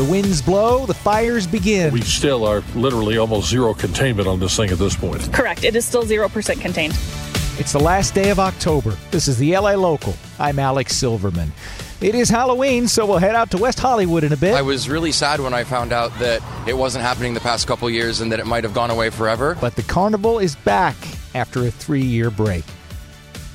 The winds blow, the fires begin. We still are literally almost zero containment on this thing at this point. Correct. It is still 0% contained. It's the last day of October. This is the LA Local. I'm Alex Silverman. It is Halloween, so we'll head out to West Hollywood in a bit. I was really sad when I found out that it wasn't happening the past couple years and that it might have gone away forever. But the carnival is back after a three year break.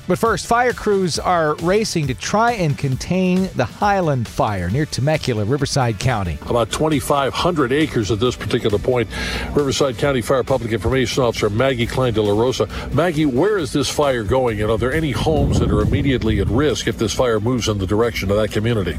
But first, fire crews are racing to try and contain the Highland Fire near Temecula, Riverside County. About 2,500 acres at this particular point. Riverside County Fire Public Information Officer Maggie Klein de la Rosa. Maggie, where is this fire going? And are there any homes that are immediately at risk if this fire moves in the direction of that community?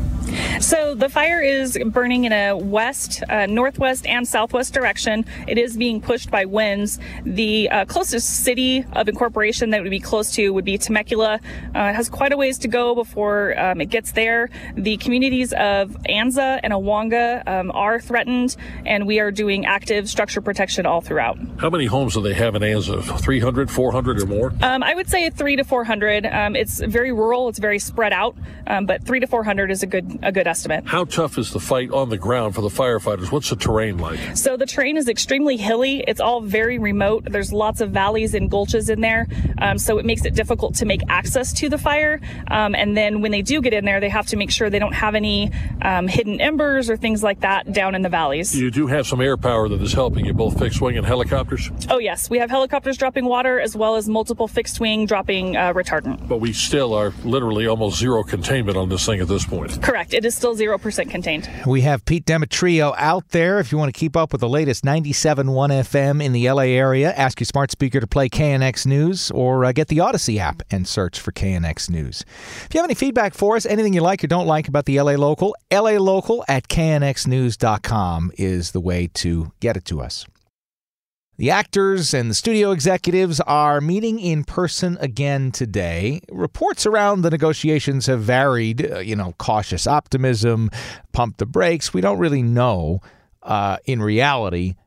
So the fire is burning in a west, uh, northwest, and southwest direction. It is being pushed by winds. The uh, closest city of incorporation that would be close to would be Temecula. Temecula. Uh, has quite a ways to go before um, it gets there. The communities of Anza and Aguanga um, are threatened, and we are doing active structure protection all throughout. How many homes do they have in Anza? 300, 400 or more? Um, I would say three to 400. Um, it's very rural. It's very spread out, um, but three to 400 is a good a good estimate. How tough is the fight on the ground for the firefighters? What's the terrain like? So the terrain is extremely hilly. It's all very remote. There's lots of valleys and gulches in there, um, so it makes it difficult to make access to the fire. Um, and then when they do get in there, they have to make sure they don't have any um, hidden embers or things like that down in the valleys. You do have some air power that is helping you, both fixed wing and helicopters? Oh, yes. We have helicopters dropping water as well as multiple fixed wing dropping uh, retardant. But we still are literally almost zero containment on this thing at this point. Correct. It is still 0% contained. We have Pete Demetrio out there. If you want to keep up with the latest 97.1 FM in the LA area, ask your smart speaker to play KNX News or uh, get the Audacy app and search for KNX News. If you have any feedback for us, anything you like or don't like about the LA Local, LA Local at knxnews.com is the way to get it to us. The actors and the studio executives are meeting in person again today. Reports around the negotiations have varied, uh, you know, cautious optimism, pump the brakes. We don't really know uh, in reality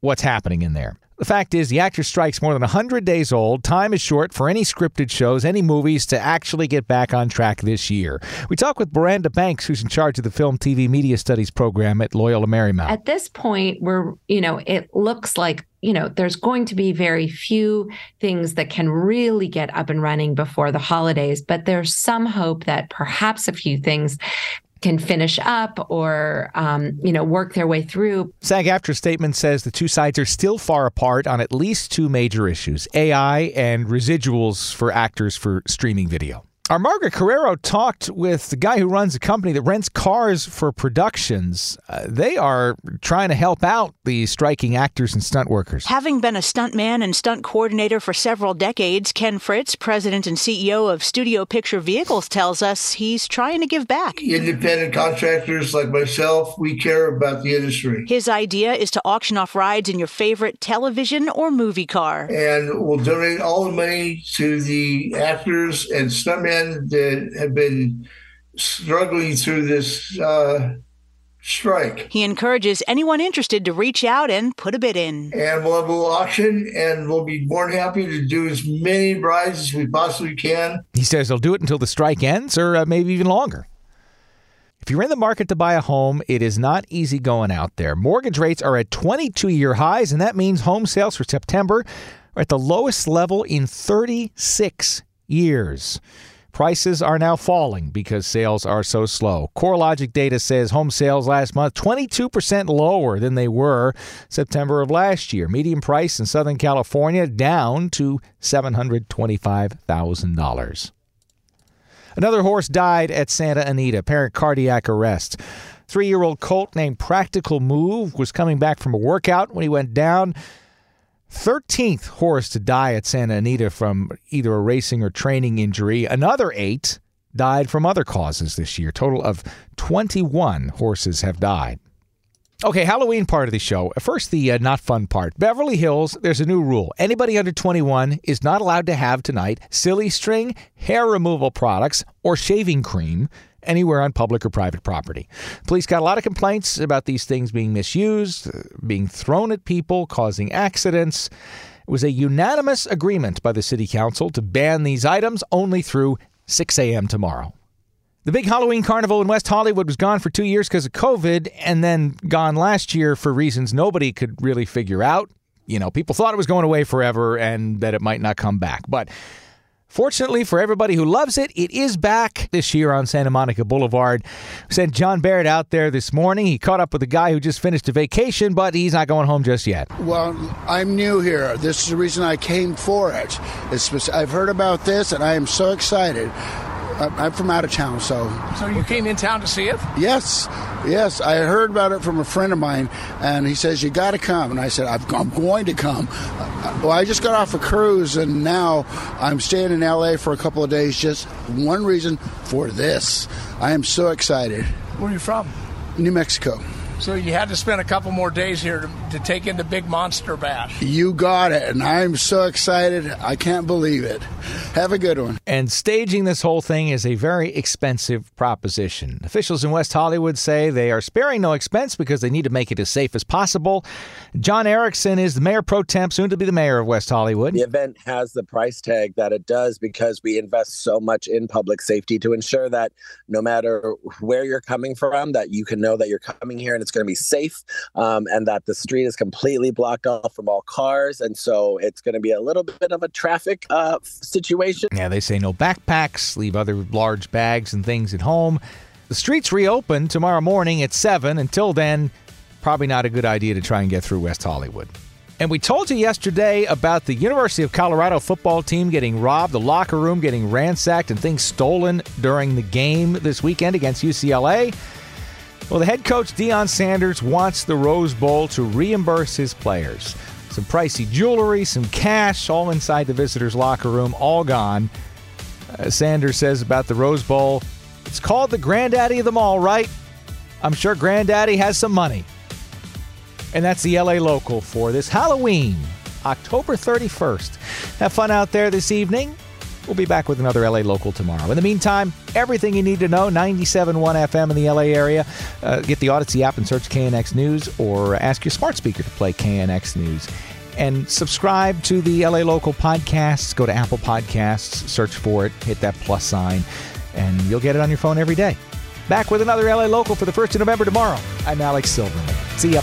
what's happening in there. The fact is, the actor strike's more than 100 days old. Time is short for any scripted shows, any movies to actually get back on track this year. We talk with Miranda Banks, who's in charge of the Film TV Media Studies program at Loyola Marymount. At this point, we're, you know, it looks like you know, there's going to be very few things that can really get up and running before the holidays, but there's some hope that perhaps a few things can finish up or um, you know work their way through. SAG-AFTRA statement says the two sides are still far apart on at least two major issues: AI and residuals for actors for streaming video. Our Margaret Carrero talked with the guy who runs a company that rents cars for productions. Uh, they are trying to help out the striking actors and stunt workers. Having been a stuntman and stunt coordinator for several decades, Ken Fritz, president and CEO of Studio Picture Vehicles, tells us he's trying to give back. Independent contractors like myself, we care about the industry. His idea is to auction off rides in your favorite television or movie car. And we'll donate all the money to the actors and stuntmen that have been struggling through this uh, strike. He encourages anyone interested to reach out and put a bid in. And we'll have a little auction, and we'll be more than happy to do as many rides as we possibly can. He says he'll do it until the strike ends, or uh, maybe even longer. If you're in the market to buy a home, it is not easy going out there. Mortgage rates are at 22 year highs, and that means home sales for September are at the lowest level in 36 years. Prices are now falling because sales are so slow. CoreLogic data says home sales last month 22% lower than they were September of last year. Median price in Southern California down to $725,000. Another horse died at Santa Anita, apparent cardiac arrest. Three year old colt named Practical Move was coming back from a workout when he went down. 13th horse to die at Santa Anita from either a racing or training injury. Another eight died from other causes this year. Total of 21 horses have died. Okay, Halloween part of the show. First, the uh, not fun part. Beverly Hills, there's a new rule. Anybody under 21 is not allowed to have tonight silly string, hair removal products, or shaving cream anywhere on public or private property. Police got a lot of complaints about these things being misused, uh, being thrown at people, causing accidents. It was a unanimous agreement by the city council to ban these items only through 6 a.m. tomorrow. The big Halloween carnival in West Hollywood was gone for two years because of COVID and then gone last year for reasons nobody could really figure out. You know, people thought it was going away forever and that it might not come back. But Fortunately for everybody who loves it, it is back this year on Santa Monica Boulevard. We sent John Barrett out there this morning. He caught up with a guy who just finished a vacation, but he's not going home just yet. Well, I'm new here. This is the reason I came for it. It's, I've heard about this, and I am so excited. I'm from out of town, so. So you came in town to see it? Yes, yes. I heard about it from a friend of mine, and he says you got to come. And I said I'm going to come. Well, I just got off a cruise, and now I'm staying in LA for a couple of days. Just one reason for this. I am so excited. Where are you from? New Mexico. So you had to spend a couple more days here to, to, take in the big monster bash. You got it, and I'm so excited. I can't believe it. Have a good one. And staging this whole thing is a very expensive proposition. Officials in West Hollywood say they are sparing no expense because they need to make it as safe as possible. John Erickson is the mayor pro tem, soon to be the mayor of West Hollywood. The event has the price tag that it does because we invest so much in public safety to ensure that no matter where you're coming from, that you can know that you're coming here and it's going to be safe um, and that the street is completely blocked off from all cars. And so it's going to be a little bit of a traffic uh, situation. Yeah, they say no backpacks, leave other large bags and things at home. The streets reopen tomorrow morning at 7. Until then, probably not a good idea to try and get through West Hollywood. And we told you yesterday about the University of Colorado football team getting robbed, the locker room getting ransacked, and things stolen during the game this weekend against UCLA. Well, the head coach, Deion Sanders, wants the Rose Bowl to reimburse his players. Some pricey jewelry, some cash, all inside the visitors' locker room, all gone. Uh, Sanders says about the Rose Bowl, it's called the granddaddy of them all, right? I'm sure granddaddy has some money. And that's the LA local for this Halloween, October 31st. Have fun out there this evening. We'll be back with another LA Local tomorrow. In the meantime, everything you need to know 97.1 FM in the LA area. Uh, get the Audacy app and search KNX News or ask your smart speaker to play KNX News. And subscribe to the LA Local podcasts. Go to Apple Podcasts, search for it, hit that plus sign, and you'll get it on your phone every day. Back with another LA Local for the 1st of November tomorrow. I'm Alex Silverman. See ya.